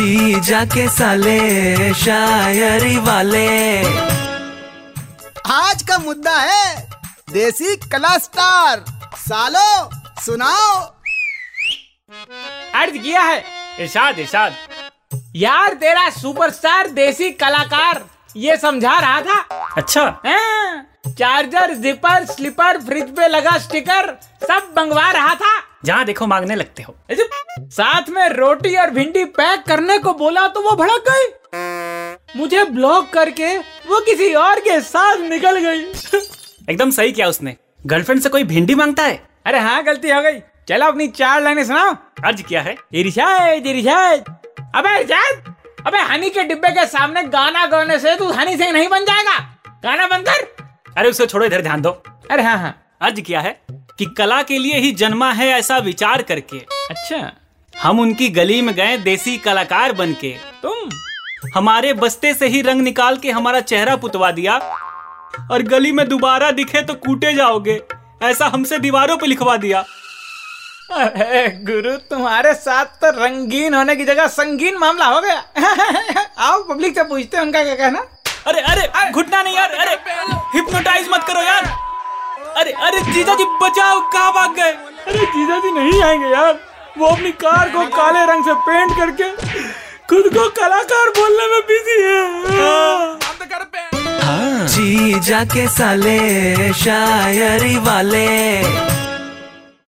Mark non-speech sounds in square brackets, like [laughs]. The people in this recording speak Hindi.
जी जाके साले शायरी वाले। आज का मुद्दा है देसी कला स्टार। सालो सुनाओ। अर्ज़ किया है। इरशाद इरशाद। यार तेरा सुपरस्टार देसी कलाकार ये समझा रहा था? अच्छा। हाँ, चार्जर जिपर स्लीपर फ्रिज पे लगा स्टिकर सब मंगवा रहा था। जहाँ देखो मांगने लगते हो। साथ में रोटी और भिंडी पैक करने को बोला तो वो भड़क गई। मुझे ब्लॉक करके वो किसी और के साथ निकल गई। एकदम सही किया उसने। गर्लफ्रेंड से कोई भिंडी माँगता है? अरे हाँ गलती हो गई। चलो अपनी चार लाइनें सुनाओ। अर्ज़ किया है। इरशाद इरशाद अबे इरशाद अबे हनी के डिब्बे के सामने गाना गाने से तू हनी सिंह नहीं बन जाएगा। गाना बंद कर। अरे उसे छोड़ो इधर ध्यान दो। अरे हाँ हाँ। अर्ज़ किया है। कि कला के लिए ही जन्मा है ऐसा विचार करके। अच्छा। हम उनकी गली में गए देसी कलाकार बन के तुम? हमारे बस्ते से ही रंग निकाल के हमारा चेहरा पुतवा दिया। और गली में दोबारा दिखे तो कूटे जाओगे ऐसा हमसे दीवारों पे लिखवा दिया। अरे गुरु तुम्हारे साथ तो रंगीन होने की जगह संगीन मामला हो गया। [laughs] आओ पब्लिक से पूछते हैं उनका क्या कहना। अरे अरे घुटना नहीं यार अरे हिप्नोटाइज मत करो यार। अरे अरे जीजा जी बचाओ कहाँ भाग गए? अरे जीजा जी नहीं आएँगे यार। वो अपनी कार को काले रंग से पेंट करके खुद को कलाकार बोलने में बिज़ी है। जीजा के साले शायरी वाले।